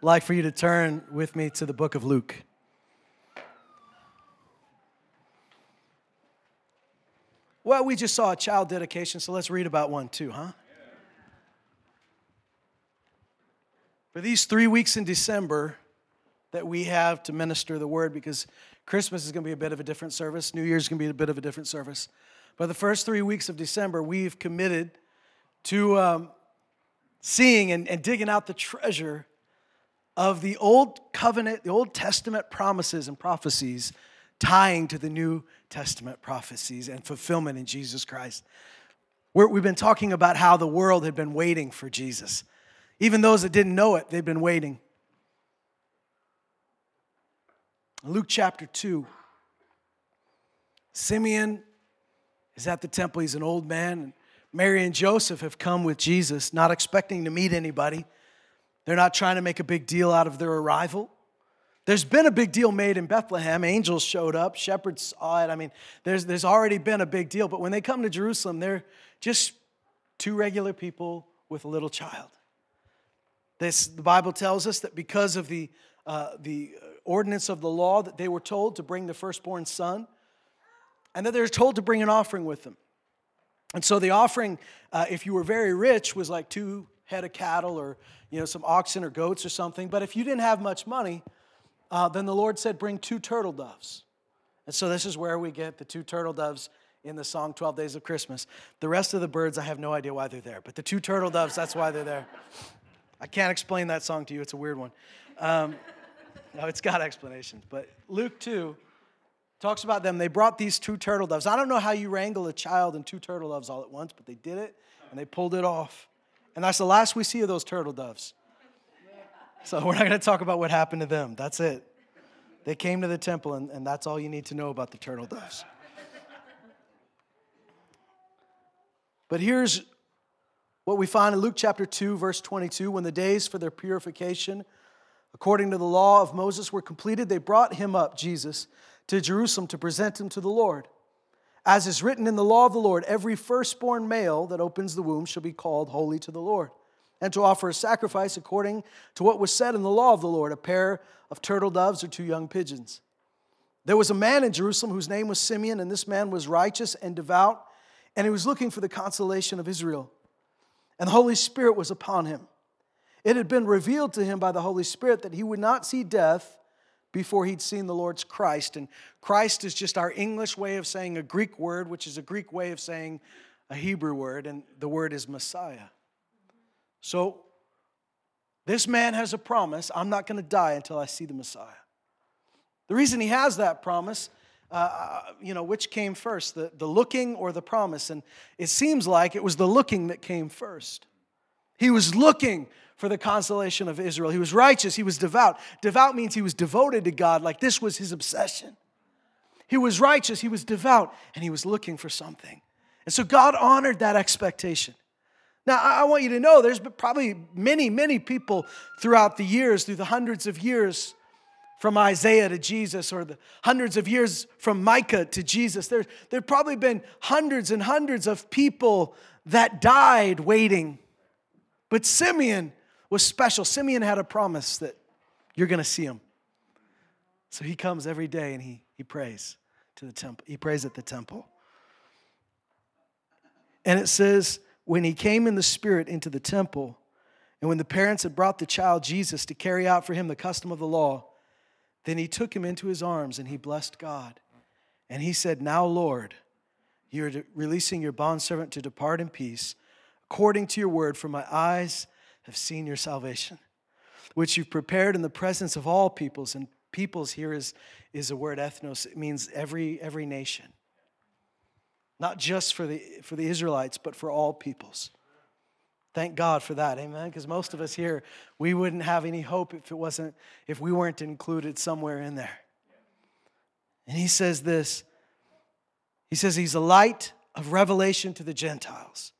like for you to turn with me to the book of Luke. Well, we just saw a child dedication, so let's read about one too, huh? For these three weeks in December that we have to minister the word, because Christmas is going to be a bit of a different service, New Year's is going to be a bit of a different service. But the first three weeks of December, we've committed to um, seeing and, and digging out the treasure of the Old Covenant, the Old Testament promises and prophecies tying to the New Testament prophecies and fulfillment in Jesus Christ. we have been talking about how the world had been waiting for Jesus. Even those that didn't know it, they've been waiting. Luke chapter 2. Simeon is at the temple. He's an old man. Mary and Joseph have come with Jesus, not expecting to meet anybody. They're not trying to make a big deal out of their arrival. There's been a big deal made in Bethlehem. Angels showed up, shepherds saw it. I mean, there's, there's already been a big deal. But when they come to Jerusalem, they're just two regular people with a little child. This, the Bible tells us that because of the, uh, the ordinance of the law, that they were told to bring the firstborn son, and that they were told to bring an offering with them. And so the offering, uh, if you were very rich, was like two head of cattle or you know some oxen or goats or something. But if you didn't have much money, uh, then the Lord said, bring two turtle doves. And so this is where we get the two turtle doves in the song 12 Days of Christmas. The rest of the birds, I have no idea why they're there, but the two turtle doves, that's why they're there. I can't explain that song to you, it's a weird one. Um, no, it's got explanations. But Luke 2 talks about them. They brought these two turtle doves. I don't know how you wrangle a child and two turtle doves all at once, but they did it and they pulled it off. And that's the last we see of those turtle doves. So we're not going to talk about what happened to them. That's it. They came to the temple, and, and that's all you need to know about the turtle doves. But here's what we find in Luke chapter 2, verse 22 when the days for their purification, according to the law of Moses, were completed, they brought him up, Jesus, to Jerusalem to present him to the Lord. As is written in the law of the Lord, every firstborn male that opens the womb shall be called holy to the Lord, and to offer a sacrifice according to what was said in the law of the Lord a pair of turtle doves or two young pigeons. There was a man in Jerusalem whose name was Simeon, and this man was righteous and devout, and he was looking for the consolation of Israel. And the Holy Spirit was upon him. It had been revealed to him by the Holy Spirit that he would not see death before he'd seen the Lord's Christ. And Christ is just our English way of saying a Greek word, which is a Greek way of saying a Hebrew word, and the word is Messiah. So, this man has a promise I'm not going to die until I see the Messiah. The reason he has that promise, uh, uh, you know, which came first, the, the looking or the promise? And it seems like it was the looking that came first. He was looking for the consolation of Israel. He was righteous, he was devout. Devout means he was devoted to God, like this was his obsession. He was righteous, he was devout, and he was looking for something. And so God honored that expectation. Now, I want you to know there's probably many, many people throughout the years, through the hundreds of years from Isaiah to Jesus, or the hundreds of years from Micah to Jesus. There there have probably been hundreds and hundreds of people that died waiting. But Simeon was special. Simeon had a promise that you're going to see him. So he comes every day and he, he prays to the temple. He prays at the temple. And it says, when he came in the spirit into the temple, and when the parents had brought the child Jesus to carry out for him the custom of the law, then he took him into his arms and he blessed God. And he said, Now, Lord, you're releasing your bondservant to depart in peace, according to your word, for my eyes have seen your salvation, which you've prepared in the presence of all peoples. And peoples here is, is a word ethnos, it means every, every nation. Not just for the, for the Israelites, but for all peoples. Thank God for that, amen. Because most of us here, we wouldn't have any hope if it wasn't, if we weren't included somewhere in there. And he says this He says, He's a light of revelation to the Gentiles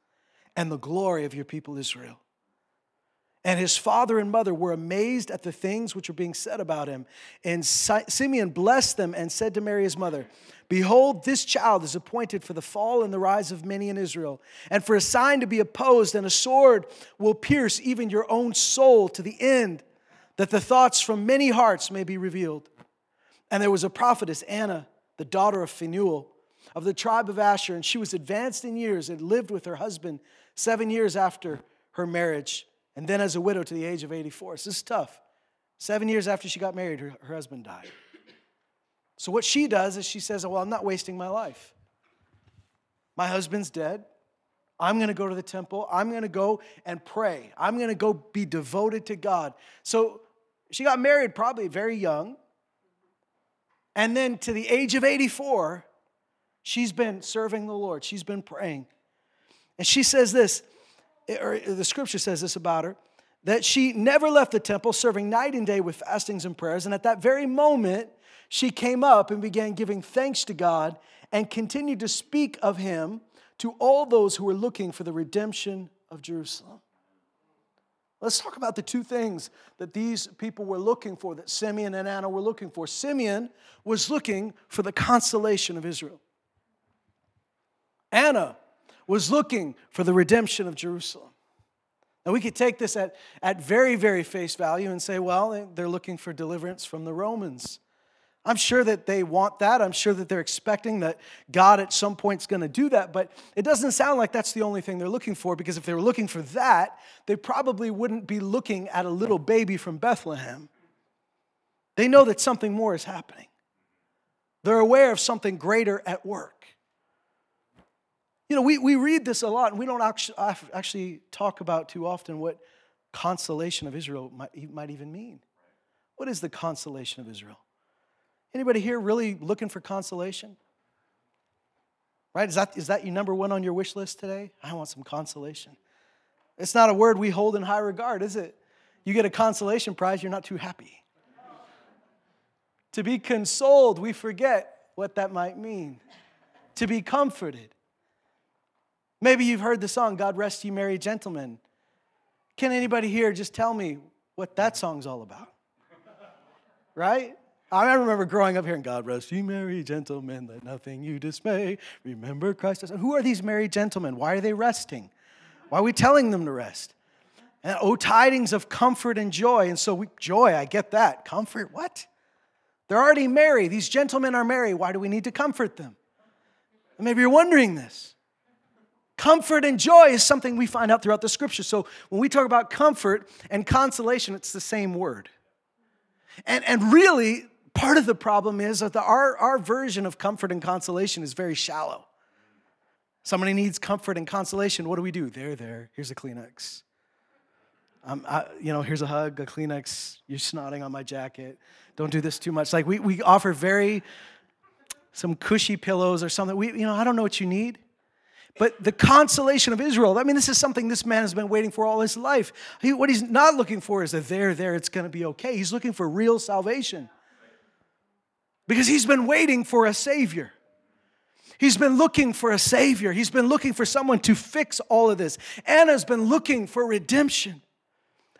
and the glory of your people Israel. And his father and mother were amazed at the things which were being said about him. And Simeon blessed them and said to Mary, his mother, Behold, this child is appointed for the fall and the rise of many in Israel, and for a sign to be opposed, and a sword will pierce even your own soul to the end, that the thoughts from many hearts may be revealed. And there was a prophetess, Anna, the daughter of Phanuel, of the tribe of Asher, and she was advanced in years and lived with her husband seven years after her marriage, and then as a widow to the age of 84. This is tough. Seven years after she got married, her, her husband died. So what she does is she says, Well, I'm not wasting my life. My husband's dead. I'm going to go to the temple. I'm going to go and pray. I'm going to go be devoted to God. So she got married probably very young. And then to the age of 84, she's been serving the Lord. She's been praying. And she says this, Eh, or eh, the scripture says this about her, that she never left the temple, serving night and day with fastings and prayers. And at that very moment, she came up and began giving thanks to God and continued to speak of him to all those who were looking for the redemption of Jerusalem. Let's talk about the two things that these people were looking for, that Simeon and Anna were looking for. Simeon was looking for the consolation of Israel, Anna was looking for the redemption of Jerusalem. Now, we could take this at, at very, very face value and say, well, they're looking for deliverance from the Romans. I'm sure that they want that. I'm sure that they're expecting that God at some point is going to do that. But it doesn't sound like that's the only thing they're looking for because if they were looking for that, they probably wouldn't be looking at a little baby from Bethlehem. They know that something more is happening, they're aware of something greater at work. You know, we, we read this a lot and we don't actually, talk about too often what consolation of Israel might, might even mean. What is the consolation of Israel? Anybody here really looking for consolation? Right? Is that, is that your number one on your wish list today? I want some consolation. It's not a word we hold in high regard, is it? You get a consolation prize, you're not too happy. To be consoled, we forget what that might mean. To be comforted. Maybe you've heard the song, God Rest You Merry Gentlemen. Can anybody here just tell me what that song's all about? Right? I remember growing up hearing, God rest you merry gentlemen, let nothing you dismay. Remember Christ. Who are these merry gentlemen? Why are they resting? Why are we telling them to rest? And oh, tidings of comfort and joy. And so, we, joy, I get that. Comfort, what? They're already merry. These gentlemen are merry. Why do we need to comfort them? And maybe you're wondering this. Comfort and joy is something we find out throughout the scripture. So when we talk about comfort and consolation, it's the same word. And, and really, Part of the problem is that the, our, our version of comfort and consolation is very shallow. Somebody needs comfort and consolation. What do we do? There, there. Here's a Kleenex. Um, I, you know, here's a hug, a Kleenex. You're snotting on my jacket. Don't do this too much. Like we, we offer very some cushy pillows or something. We, you know, I don't know what you need. But the consolation of Israel, I mean, this is something this man has been waiting for all his life. He, what he's not looking for is that there, there, it's going to be okay. He's looking for real salvation because he's been waiting for a Savior. He's been looking for a Savior. He's been looking for someone to fix all of this. Anna's been looking for redemption.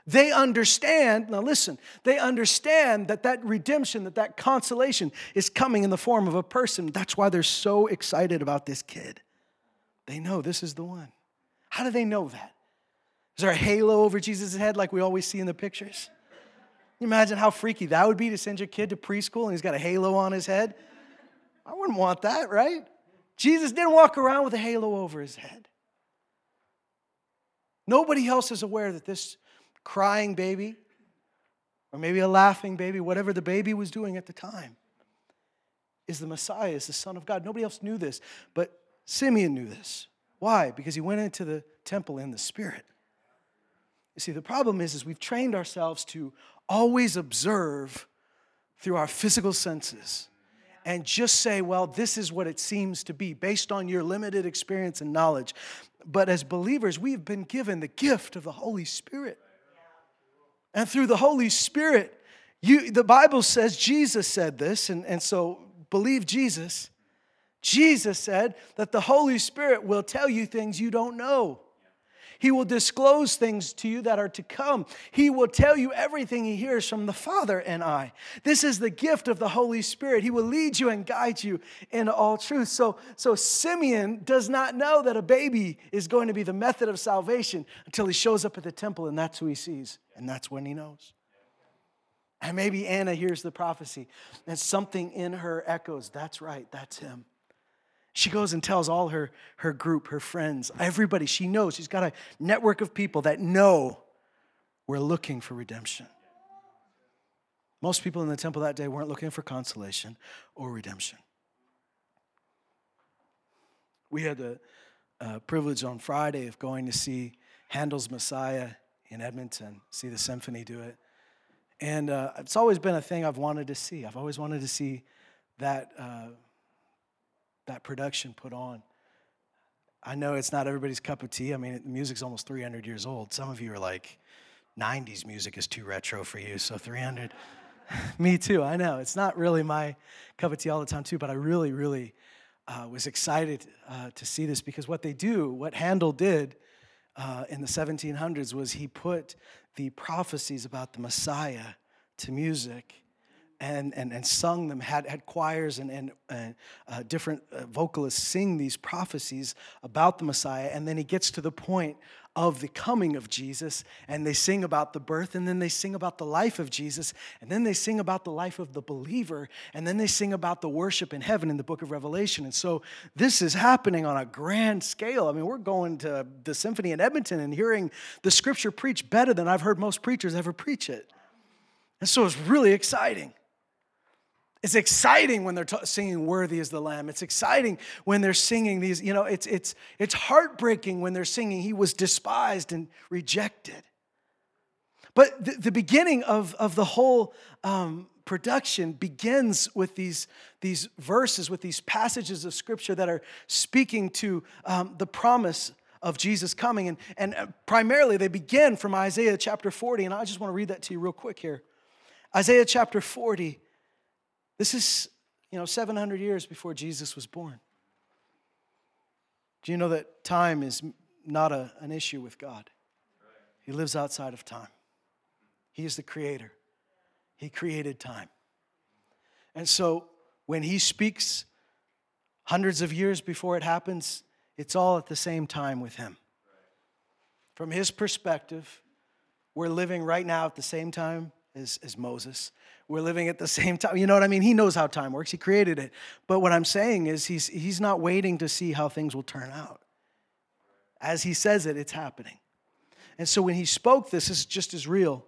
They understand, now listen, they understand that that redemption, that that consolation is coming in the form of a person. That's why they're so excited about this kid. They know this is the one. How do they know that? Is there a halo over Jesus' head like we always see in the pictures? you imagine how freaky that would be to send your kid to preschool and he's got a halo on his head? I wouldn't want that, right? Jesus didn't walk around with a halo over his head. Nobody else is aware that this crying baby, or maybe a laughing baby, whatever the baby was doing at the time, is the Messiah, is the Son of God. Nobody else knew this, but Simeon knew this. Why? Because he went into the temple in the Spirit. You see, the problem is, is we've trained ourselves to always observe through our physical senses and just say, well, this is what it seems to be based on your limited experience and knowledge. But as believers, we've been given the gift of the Holy Spirit. And through the Holy Spirit, you, the Bible says, Jesus said this, and, and so believe Jesus. Jesus said that the Holy Spirit will tell you things you don't know. He will disclose things to you that are to come. He will tell you everything he hears from the Father and I. This is the gift of the Holy Spirit. He will lead you and guide you in all truth. So, so Simeon does not know that a baby is going to be the method of salvation until he shows up at the temple, and that's who he sees, and that's when he knows. And maybe Anna hears the prophecy and something in her echoes, that's right, that's him. She goes and tells all her, her group, her friends, everybody she knows. She's got a network of people that know we're looking for redemption. Most people in the temple that day weren't looking for consolation or redemption. We had the uh, privilege on Friday of going to see Handel's Messiah in Edmonton, see the symphony do it. And uh, it's always been a thing I've wanted to see. I've always wanted to see that, uh, that production put on. I know it's not everybody's cup of tea. I mean, the music's almost 300 years old. Some of you are like, 90s music is too retro for you, so 300. Me too, I know. It's not really my cup of tea all the time, too, but I really, really uh, was excited uh, to see this because what they do, what Handel did uh, in the 1700s, was he put the prophecies about the Messiah to music and, and, and sung them, had, had choirs and, and, and uh, different uh, vocalists sing these prophecies about the Messiah. And then he gets to the point of the coming of Jesus, and they sing about the birth, and then they sing about the life of Jesus, and then they sing about the life of the believer, and then they sing about the worship in heaven in the book of Revelation. And so this is happening on a grand scale. I mean, we're going to the symphony in Edmonton and hearing the scripture preached better than I've heard most preachers ever preach it. And so it's really exciting. It's exciting when they're t- singing "Worthy is the Lamb." It's exciting when they're singing these. You know, it's it's it's heartbreaking when they're singing "He was despised and rejected." But the, the beginning of of the whole um, production begins with these these verses, with these passages of Scripture that are speaking to um, the promise of Jesus coming, and and uh, primarily they begin from Isaiah chapter forty. And I just want to read that to you real quick here. Isaiah chapter forty this is, you know, 700 years before Jesus was born. Do you know that time is not a, an issue with God? He lives outside of time. He is the creator. He created time. And so when he speaks hundreds of years before it happens, it's all at the same time with him. From his perspective, we're living right now at the same time as, as Moses. We're living at the same time. You know what I mean? He knows how time works, He created it. But what I'm saying is, He's, he's not waiting to see how things will turn out. As He says it, it's happening. And so when He spoke this, is just as real.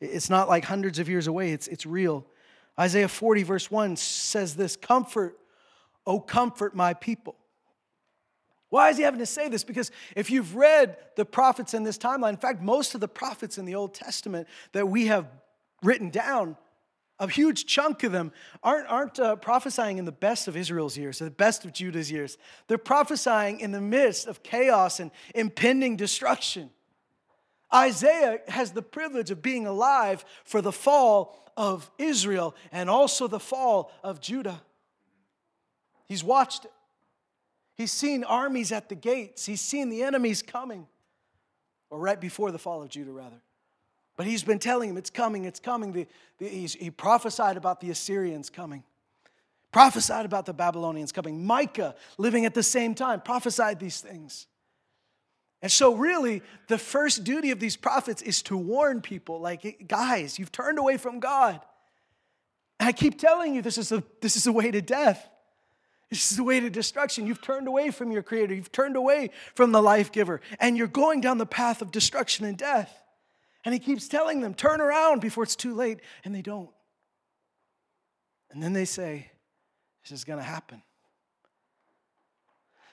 It's not like hundreds of years away, it's, it's real. Isaiah 40, verse 1 says this Comfort, oh, comfort my people. Why is he having to say this? Because if you've read the prophets in this timeline, in fact, most of the prophets in the Old Testament that we have written down, a huge chunk of them aren't, aren't uh, prophesying in the best of Israel's years or the best of Judah's years. They're prophesying in the midst of chaos and impending destruction. Isaiah has the privilege of being alive for the fall of Israel and also the fall of Judah. He's watched it. He's seen armies at the gates. He's seen the enemies coming, or right before the fall of Judah, rather. But he's been telling him, it's coming, it's coming. The, the, he prophesied about the Assyrians coming, prophesied about the Babylonians coming. Micah, living at the same time, prophesied these things. And so, really, the first duty of these prophets is to warn people like, guys, you've turned away from God. And I keep telling you, this is a, this is a way to death. This is the way to destruction. You've turned away from your Creator. You've turned away from the life giver. And you're going down the path of destruction and death. And he keeps telling them, turn around before it's too late. And they don't. And then they say, this is going to happen.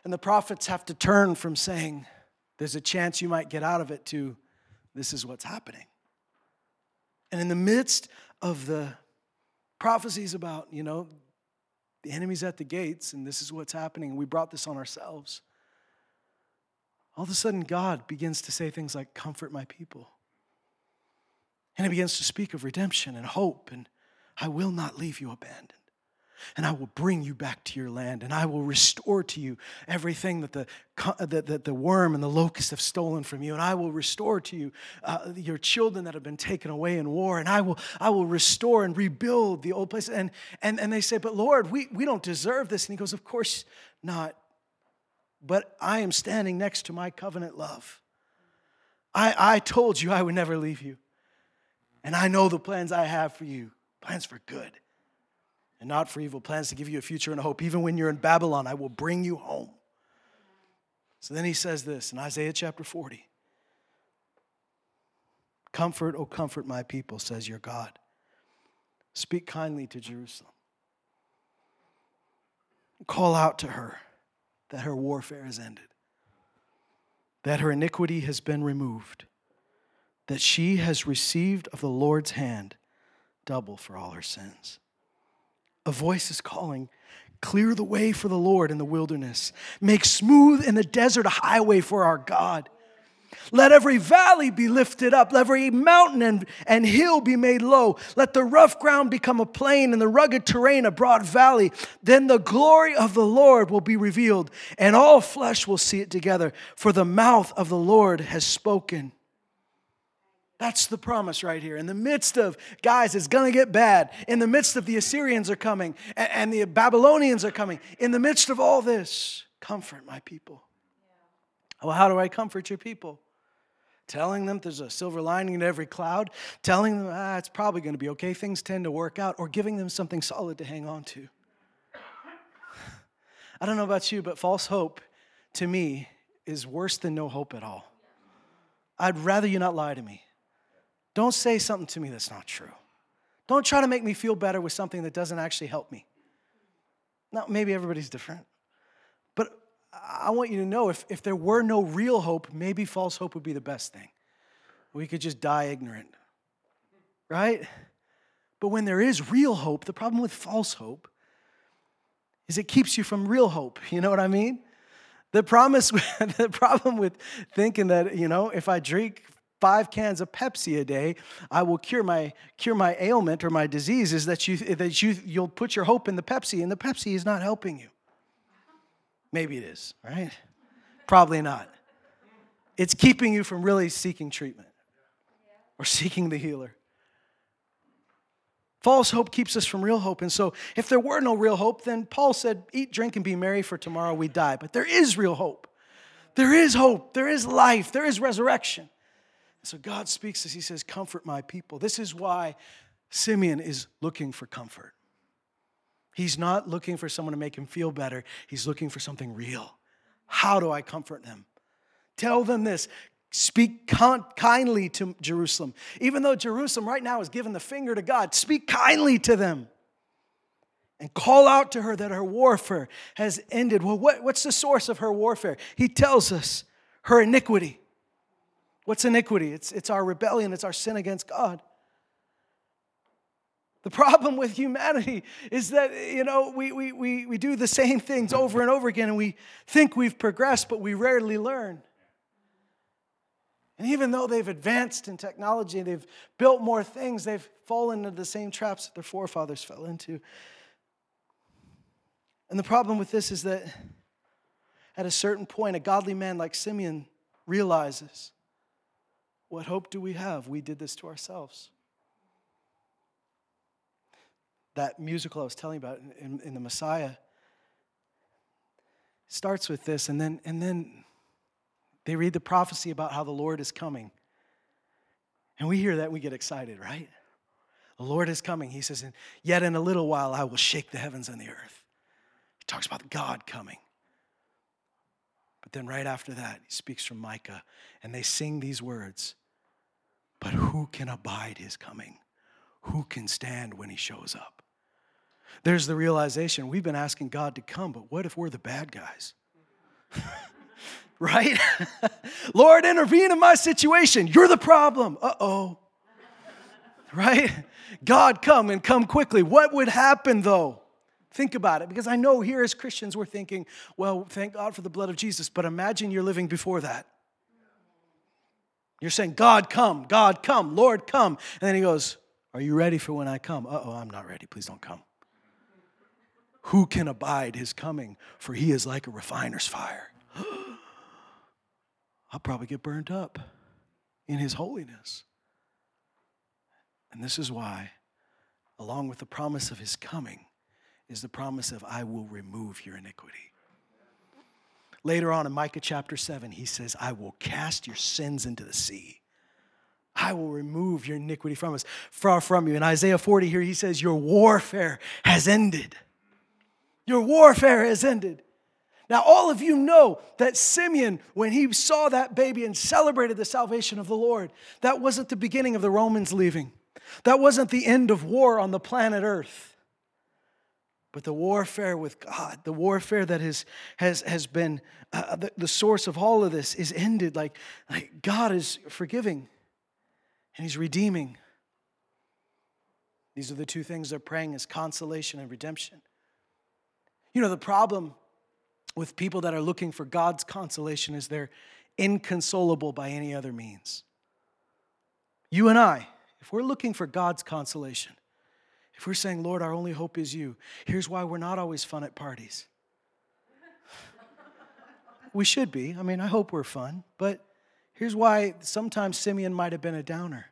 And the prophets have to turn from saying, there's a chance you might get out of it to, this is what's happening. And in the midst of the prophecies about, you know, the enemy's at the gates and this is what's happening, and we brought this on ourselves, all of a sudden God begins to say things like, Comfort my people. And he begins to speak of redemption and hope, and I will not leave you abandoned. And I will bring you back to your land, and I will restore to you everything that the, that, that the worm and the locust have stolen from you. And I will restore to you uh, your children that have been taken away in war. And I will, I will restore and rebuild the old places. And, and, and they say, But Lord, we, we don't deserve this. And he goes, Of course not. But I am standing next to my covenant love. I, I told you I would never leave you. And I know the plans I have for you plans for good and not for evil, plans to give you a future and a hope. Even when you're in Babylon, I will bring you home. So then he says this in Isaiah chapter 40 Comfort, oh, comfort my people, says your God. Speak kindly to Jerusalem. Call out to her that her warfare is ended, that her iniquity has been removed, that she has received of the Lord's hand double for all her sins. A voice is calling, Clear the way for the Lord in the wilderness, make smooth in the desert a highway for our God. Let every valley be lifted up, let every mountain and, and hill be made low. Let the rough ground become a plain and the rugged terrain a broad valley. Then the glory of the Lord will be revealed, and all flesh will see it together, for the mouth of the Lord has spoken. That's the promise right here. In the midst of, guys, it's gonna get bad. In the midst of the Assyrians are coming and, and the Babylonians are coming. In the midst of all this, comfort my people. Well, how do I comfort your people? telling them there's a silver lining in every cloud, telling them ah, it's probably going to be okay, things tend to work out, or giving them something solid to hang on to. I don't know about you, but false hope to me is worse than no hope at all. I'd rather you not lie to me. Don't say something to me that's not true. Don't try to make me feel better with something that doesn't actually help me. Now, maybe everybody's different. But I want you to know if, if there were no real hope, maybe false hope would be the best thing. We could just die ignorant, right? But when there is real hope, the problem with false hope is it keeps you from real hope. You know what I mean? The promise, the problem with thinking that you know if I drink five cans of Pepsi a day, I will cure my cure my ailment or my disease is that you that you you'll put your hope in the Pepsi, and the Pepsi is not helping you. Maybe it is, right? Probably not. It's keeping you from really seeking treatment or seeking the healer. False hope keeps us from real hope. And so, if there were no real hope, then Paul said, Eat, drink, and be merry, for tomorrow we die. But there is real hope. There is hope. There is life. There is resurrection. So, God speaks as He says, Comfort my people. This is why Simeon is looking for comfort. He's not looking for someone to make him feel better, he's looking for something real. How do I comfort them? Tell them this. Speak kindly to Jerusalem. Even though Jerusalem right now is giving the finger to God, speak kindly to them and call out to her that her warfare has ended. Well, what, what's the source of her warfare? He tells us her iniquity. What's iniquity? It's, it's our rebellion, it's our sin against God. The problem with humanity is that, you know, we, we, we, we do the same things over and over again and we think we've progressed, but we rarely learn. And even though they've advanced in technology, they've built more things, they've fallen into the same traps that their forefathers fell into. And the problem with this is that at a certain point, a godly man like Simeon realizes what hope do we have? We did this to ourselves that musical I was telling about in, in the Messiah starts with this, and then, and then they read the prophecy about how the Lord is coming. And we hear that, we get excited, right? The Lord is coming. He says, and yet in a little while I will shake the heavens and the earth. He talks about God coming. But then right after that, he speaks from Micah, and they sing these words But who can abide his coming? Who can stand when he shows up? there's the realization we've been asking God to come, but what if we're the bad guys? right? Lord, intervene in my situation. You're the problem. Uh oh. right? God, come and come quickly. What would happen though? Think about it, because I know here as Christians we're thinking, well, thank God for the blood of Jesus, but imagine you're living before that. You're saying, God, come, God, come, Lord, come. And then he goes, Are you ready for when I come? Uh oh, I'm not ready. Please don't come. Who can abide his coming? For he is like a refiner's fire. I'll probably get burned up in his holiness. And this is why, along with the promise of his coming, is the promise of I will remove your iniquity. Later on in Micah chapter 7, he says, I will cast your sins into the sea. I will remove your iniquity from us, far from you. In Isaiah 40, here he says, Your warfare has ended. Your warfare has ended. Now, all of you know that Simeon, when he saw that baby and celebrated the salvation of the Lord, that wasn't the beginning of the Romans leaving. That wasn't the end of war on the planet Earth. But the warfare with God, the warfare that has, has, has been uh, the, the source of all of this, is ended. Like, like God is forgiving and He's redeeming. These are the two things they're praying is consolation and redemption. You know, the problem with people that are looking for God's consolation is they're inconsolable by any other means. You and I, if we're looking for God's consolation, if we're saying, Lord, our only hope is you, here's why we're not always fun at parties. we should be. I mean, I hope we're fun, but here's why sometimes Simeon might have been a downer.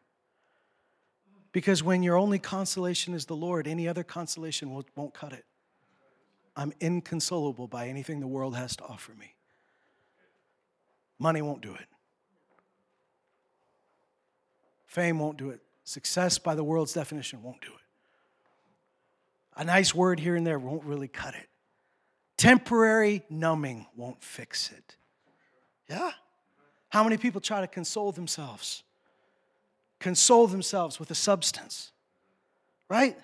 Because when your only consolation is the Lord, any other consolation won't cut it. I'm inconsolable by anything the world has to offer me. Money won't do it. Fame won't do it. Success, by the world's definition, won't do it. A nice word here and there won't really cut it. Temporary numbing won't fix it. Yeah? How many people try to console themselves? Console themselves with a substance, right?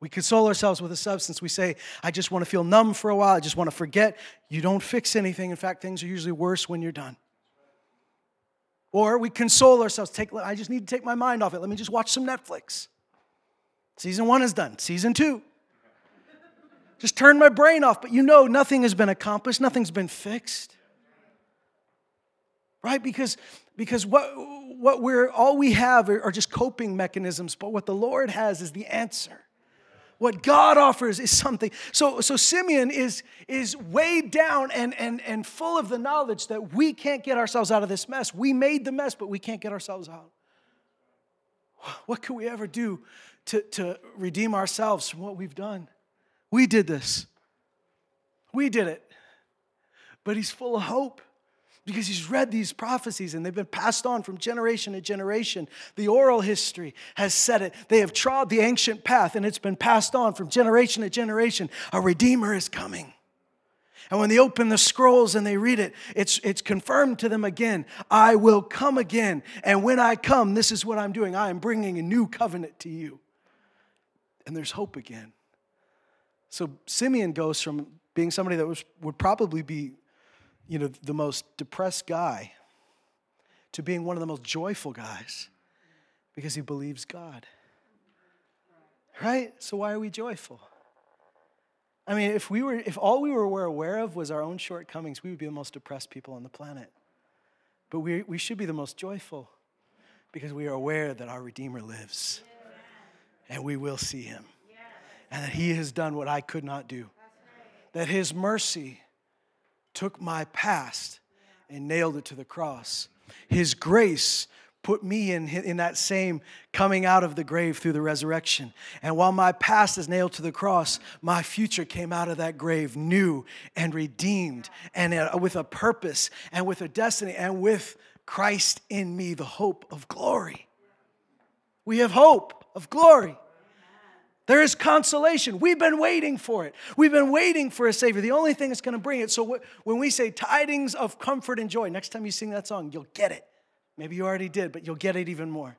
We console ourselves with a substance. We say, I just want to feel numb for a while. I just want to forget. You don't fix anything. In fact, things are usually worse when you're done. Or we console ourselves. Take, I just need to take my mind off it. Let me just watch some Netflix. Season one is done. Season two. Just turn my brain off. But you know, nothing has been accomplished, nothing's been fixed. Right? Because, because what, what we're, all we have are, are just coping mechanisms, but what the Lord has is the answer. What God offers is something. So, so Simeon is, is weighed down and, and, and full of the knowledge that we can't get ourselves out of this mess. We made the mess, but we can't get ourselves out. What could we ever do to, to redeem ourselves from what we've done? We did this. We did it. But he's full of hope because he's read these prophecies and they've been passed on from generation to generation. The oral history has said it. They have trod the ancient path and it's been passed on from generation to generation. A Redeemer is coming. And when they open the scrolls and they read it, it's, it's confirmed to them again I will come again. And when I come, this is what I'm doing I am bringing a new covenant to you. And there's hope again. So Simeon goes from being somebody that was, would probably be you know, the most depressed guy to being one of the most joyful guys because he believes God. Right? So why are we joyful? I mean, if we were if all we were aware of was our own shortcomings, we would be the most depressed people on the planet. But we, we should be the most joyful because we are aware that our Redeemer lives and we will see him. And that he has done what I could not do. That his mercy took my past and nailed it to the cross. His grace put me in, in that same coming out of the grave through the resurrection. And while my past is nailed to the cross, my future came out of that grave new and redeemed and with a purpose and with a destiny and with Christ in me, the hope of glory. We have hope of glory. There is consolation. We've been waiting for it. We've been waiting for a Savior. The only thing that's going to bring it. So when we say tidings of comfort and joy, next time you sing that song, you'll get it. Maybe you already did, but you'll get it even more.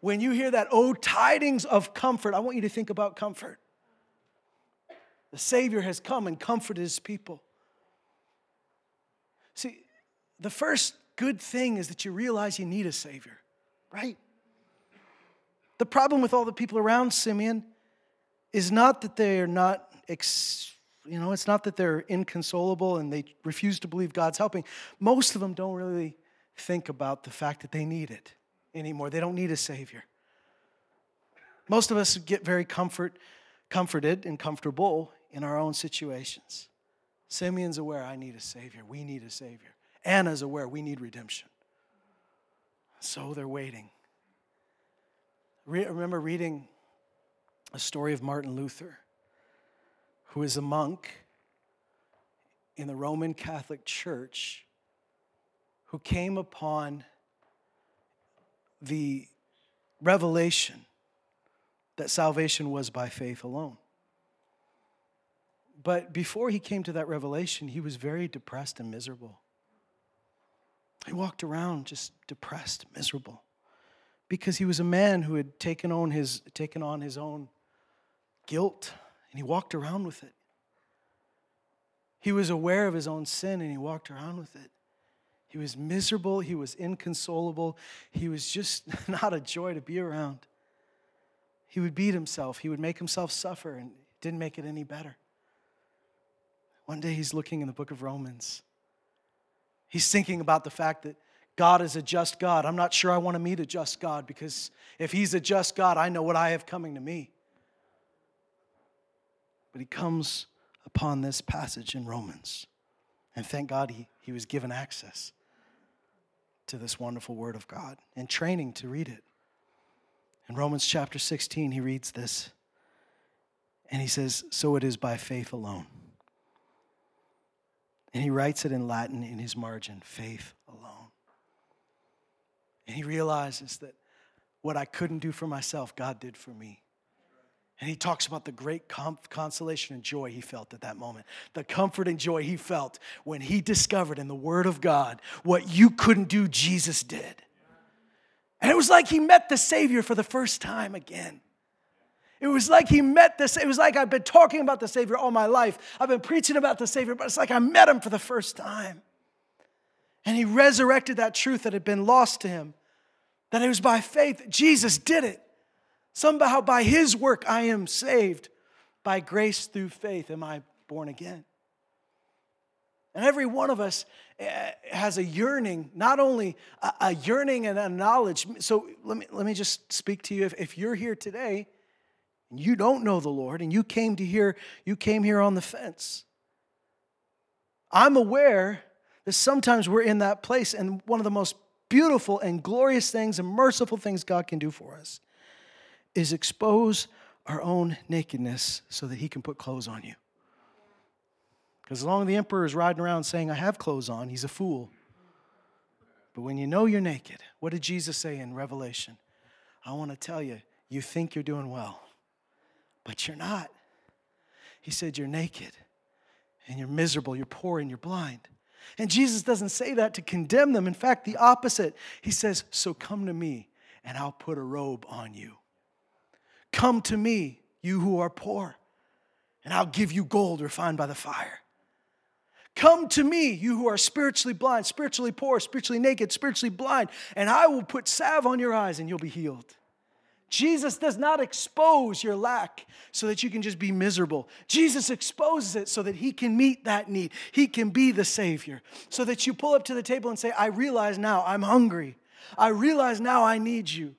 When you hear that, oh, tidings of comfort, I want you to think about comfort. The Savior has come and comforted his people. See, the first good thing is that you realize you need a Savior, right? The problem with all the people around Simeon is not that they're not, ex, you know, it's not that they're inconsolable and they refuse to believe God's helping. Most of them don't really think about the fact that they need it anymore. They don't need a Savior. Most of us get very comfort, comforted and comfortable in our own situations. Simeon's aware, I need a Savior. We need a Savior. Anna's aware, we need redemption. So they're waiting. Re- remember reading a story of Martin Luther, who is a monk in the Roman Catholic Church who came upon the revelation that salvation was by faith alone. But before he came to that revelation, he was very depressed and miserable. He walked around just depressed, miserable, because he was a man who had taken on his, taken on his own guilt and he walked around with it. He was aware of his own sin and he walked around with it. He was miserable, he was inconsolable, he was just not a joy to be around. He would beat himself, he would make himself suffer, and didn't make it any better. One day he's looking in the book of Romans. He's thinking about the fact that God is a just God. I'm not sure I want to meet a just God because if he's a just God, I know what I have coming to me. But he comes upon this passage in Romans. And thank God he, he was given access to this wonderful word of God and training to read it. In Romans chapter 16, he reads this and he says, So it is by faith alone. And he writes it in Latin in his margin faith alone. And he realizes that what I couldn't do for myself, God did for me. And he talks about the great consolation and joy he felt at that moment, the comfort and joy he felt when he discovered in the Word of God what you couldn't do, Jesus did. And it was like he met the Savior for the first time again. It was like he met this. It was like I've been talking about the Savior all my life. I've been preaching about the Savior, but it's like I met him for the first time. And he resurrected that truth that had been lost to him, that it was by faith. Jesus did it. Somehow by his work I am saved. By grace through faith am I born again. And every one of us eh, has a yearning, not only a yearning and a knowledge. So let me, let me just speak to you. If, if you're here today and you don't know the Lord and you came to hear, you came here on the fence. I'm aware that sometimes we're in that place, and one of the most beautiful and glorious things and merciful things God can do for us is expose our own nakedness so that he can put clothes on you. Because as long as the emperor is riding around saying, I have clothes on, he's a fool. But when you know you're naked, what did Jesus say in Revelation? I want to tell you, you think you're doing well, but you're not. He said, You're naked and you're miserable, you're poor, and you're blind. And Jesus doesn't say that to condemn them. In fact, the opposite. He says, So come to me and I'll put a robe on you. Come to me, you who are poor, and I'll give you gold refined by the fire. Come to me, you who are spiritually blind, spiritually poor, spiritually naked, spiritually blind, and I will put salve on your eyes and you'll be healed. Jesus does not expose your lack so that you can just be miserable. Jesus exposes it so that he can meet that need. He can be the Savior. So that you pull up to the table and say, I realize now I'm hungry. I realize now I need you.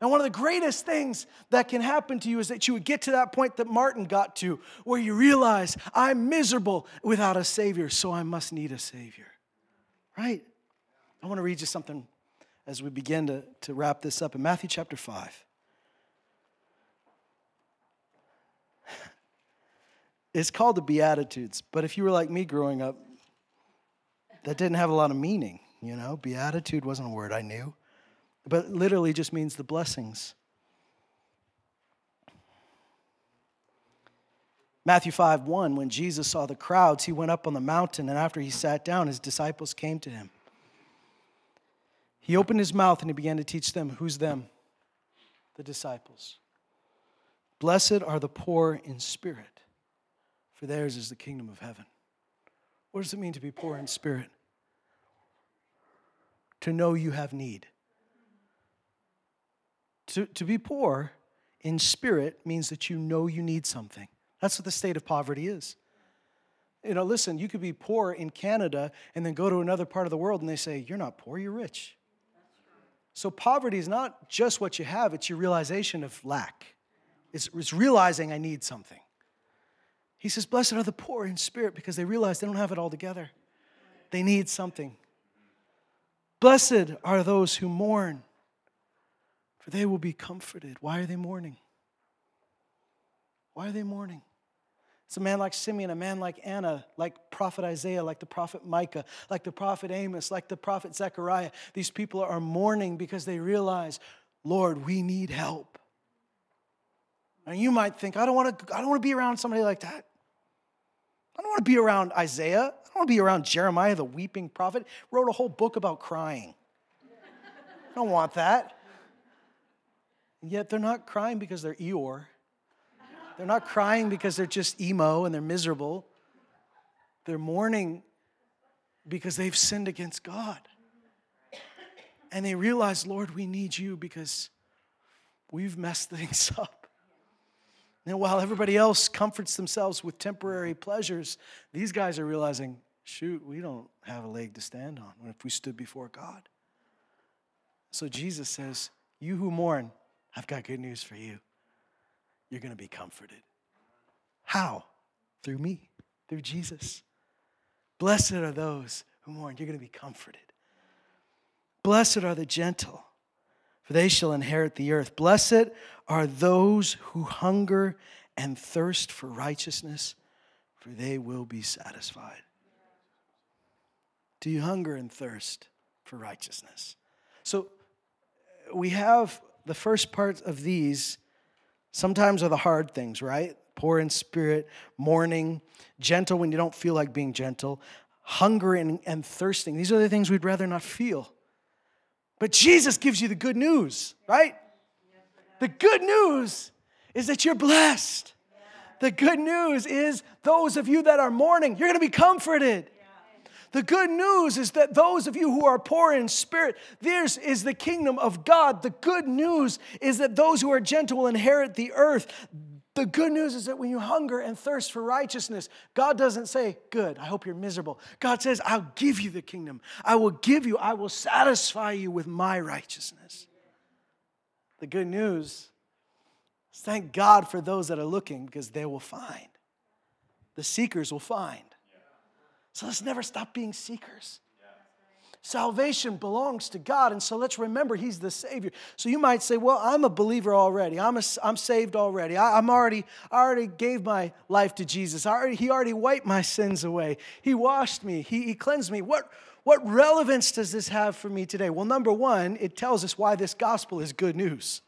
And one of the greatest things that can happen to you is that you would get to that point that Martin got to, where you realize, I'm miserable without a Savior, so I must need a Savior. Right? I want to read you something as we begin to, to wrap this up in Matthew chapter 5. It's called the Beatitudes, but if you were like me growing up, that didn't have a lot of meaning. You know, beatitude wasn't a word I knew but literally just means the blessings. Matthew 5 1, when Jesus saw the crowds, he went up on the mountain, and after he sat down, his disciples came to him. He opened his mouth and he began to teach them. Who's them? The disciples. Blessed are the poor in spirit, for theirs is the kingdom of heaven. What does it mean to be poor in spirit? To know you have need. To, to be poor in spirit means that you know you need something. That's what the state of poverty is. You know, listen, you could be poor in Canada and then go to another part of the world and they say, You're not poor, you're rich. So poverty is not just what you have, it's your realization of lack. It's, it's realizing I need something. He says, Blessed are the poor in spirit because they realize they don't have it all together. They need something. Blessed are those who mourn they will be comforted. Why are they mourning? Why are they mourning? It's a man like Simeon, a man like Anna, like prophet Isaiah, like the prophet Micah, like the prophet Amos, like the prophet Zechariah. These people are mourning because they realize Lord, we need help. And you might think, I don't want to, I don't want to be around somebody like that. I don't want to be around Isaiah. I don't want to be around Jeremiah, the weeping prophet. Wrote a whole book about crying. I don't want that. Yet they're not crying because they're Eeyore. They're not crying because they're just emo and they're miserable. They're mourning because they've sinned against God. And they realize, Lord, we need you because we've messed things up. And while everybody else comforts themselves with temporary pleasures, these guys are realizing, shoot, we don't have a leg to stand on if we stood before God. So Jesus says, You who mourn, I've got good news for you. You're going to be comforted. How? Through me, through Jesus. Blessed are those who mourn. You're going to be comforted. Blessed are the gentle, for they shall inherit the earth. Blessed are those who hunger and thirst for righteousness, for they will be satisfied. Do you hunger and thirst for righteousness? So we have the first part of these sometimes are the hard things, right? Poor in spirit, mourning, gentle when you don't feel like being gentle, hungering and, and thirsting. These are the things we'd rather not feel. But Jesus gives you the good news, right? The good news is that you're blessed. The good news is those of you that are mourning, you're going to be comforted. The good news is that those of you who are poor in spirit, theirs is the kingdom of God. The good news is that those who are gentle will inherit the earth. The good news is that when you hunger and thirst for righteousness, God doesn't say, Good, I hope you're miserable. God says, I'll give you the kingdom. I will give you, I will satisfy you with my righteousness. The good news is thank God for those that are looking because they will find. The seekers will find. So let's never stop being seekers. Salvation belongs to God, and so let's remember He's the Savior. So you might say, "Well, I'm a believer already. I'm a, I'm saved already. I, am already I already gave my life to Jesus. Already, he already wiped my sins away. He washed me. He, he cleansed me. What what relevance does this have for me today? Well, number one, it tells us why this gospel is good news.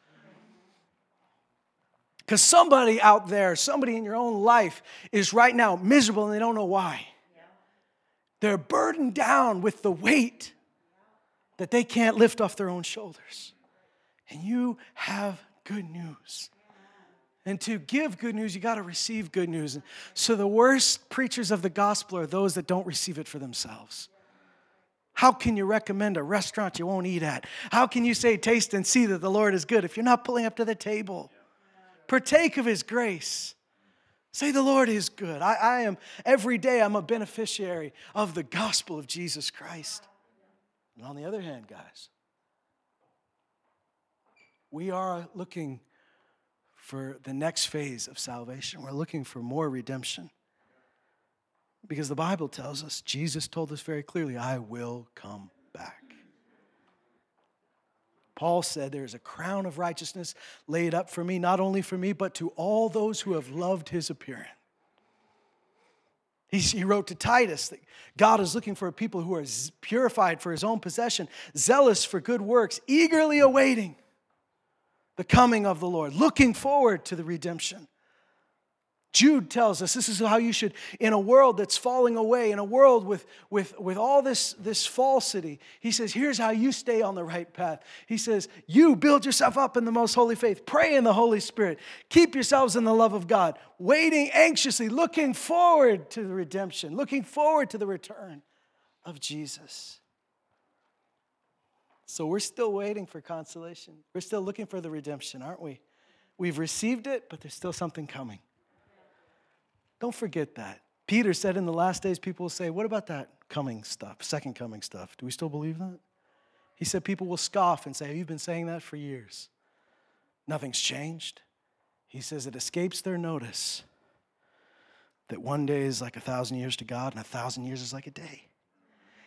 Because somebody out there, somebody in your own life, is right now miserable and they don't know why. They're burdened down with the weight that they can't lift off their own shoulders. And you have good news. And to give good news, you got to receive good news. So the worst preachers of the gospel are those that don't receive it for themselves. How can you recommend a restaurant you won't eat at? How can you say, taste and see that the Lord is good if you're not pulling up to the table? Partake of his grace. Say, the Lord is good. I, I am, every day, I'm a beneficiary of the gospel of Jesus Christ. And on the other hand, guys, we are looking for the next phase of salvation. We're looking for more redemption. Because the Bible tells us, Jesus told us very clearly, I will come. Paul said, There is a crown of righteousness laid up for me, not only for me, but to all those who have loved his appearing. He wrote to Titus that God is looking for a people who are purified for his own possession, zealous for good works, eagerly awaiting the coming of the Lord, looking forward to the redemption Jude tells us this is how you should, in a world that's falling away, in a world with, with, with all this, this falsity, he says, here's how you stay on the right path. He says, you build yourself up in the most holy faith, pray in the Holy Spirit, keep yourselves in the love of God, waiting anxiously, looking forward to the redemption, looking forward to the return of Jesus. So we're still waiting for consolation. We're still looking for the redemption, aren't we? We've received it, but there's still something coming. Don't forget that. Peter said in the last days, people will say, What about that coming stuff, second coming stuff? Do we still believe that? He said, People will scoff and say, You've been saying that for years? Nothing's changed. He says, It escapes their notice that one day is like a thousand years to God and a thousand years is like a day.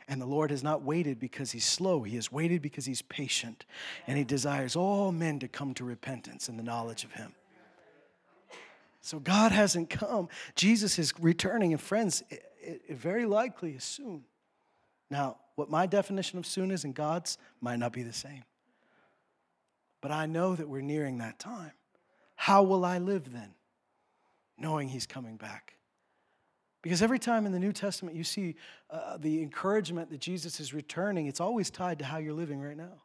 And the Lord has not waited because he's slow. He has waited because he's patient. And he desires all men to come to repentance and the knowledge of him. So God hasn't come. Jesus is returning, and friends, it, it very likely is soon. Now, what my definition of soon is and God's might not be the same. But I know that we're nearing that time. How will I live then? Knowing He's coming back. Because every time in the New Testament you see uh, the encouragement that Jesus is returning, it's always tied to how you're living right now.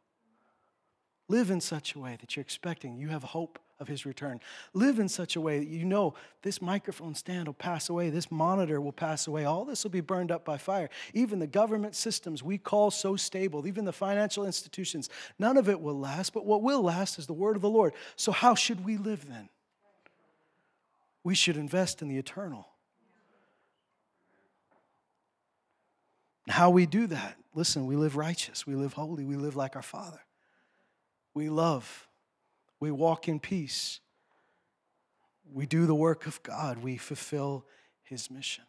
Live in such a way that you're expecting, you have hope of his return. Live in such a way that you know this microphone stand will pass away, this monitor will pass away, all this will be burned up by fire. Even the government systems we call so stable, even the financial institutions, none of it will last, but what will last is the word of the Lord. So, how should we live then? We should invest in the eternal. How we do that, listen, we live righteous, we live holy, we live like our Father. We love, we walk in peace, we do the work of God, we fulfill His mission.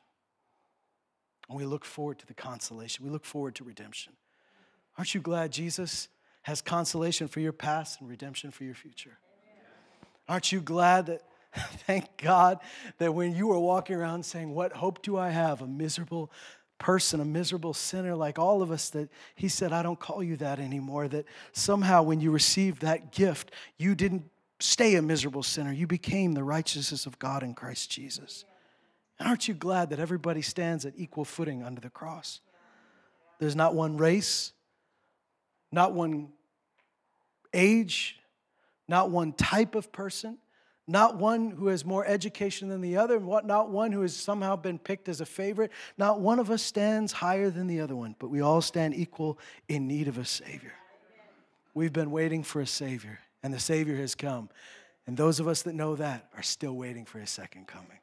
And we look forward to the consolation, we look forward to redemption. Aren't you glad Jesus has consolation for your past and redemption for your future? Aren't you glad that, thank God, that when you were walking around saying, What hope do I have? A miserable person, a miserable sinner like all of us, that He said, I don't call you that anymore. That somehow when you received that gift, you didn't stay a miserable sinner. You became the righteousness of God in Christ Jesus. And aren't you glad that everybody stands at equal footing under the cross? There's not one race, not one age, not one type of person not one who has more education than the other, not one who has somehow been picked as a favorite. Not one of us stands higher than the other one, but we all stand equal in need of a Savior. We've been waiting for a Savior, and the Savior has come. And those of us that know that are still waiting for His second coming.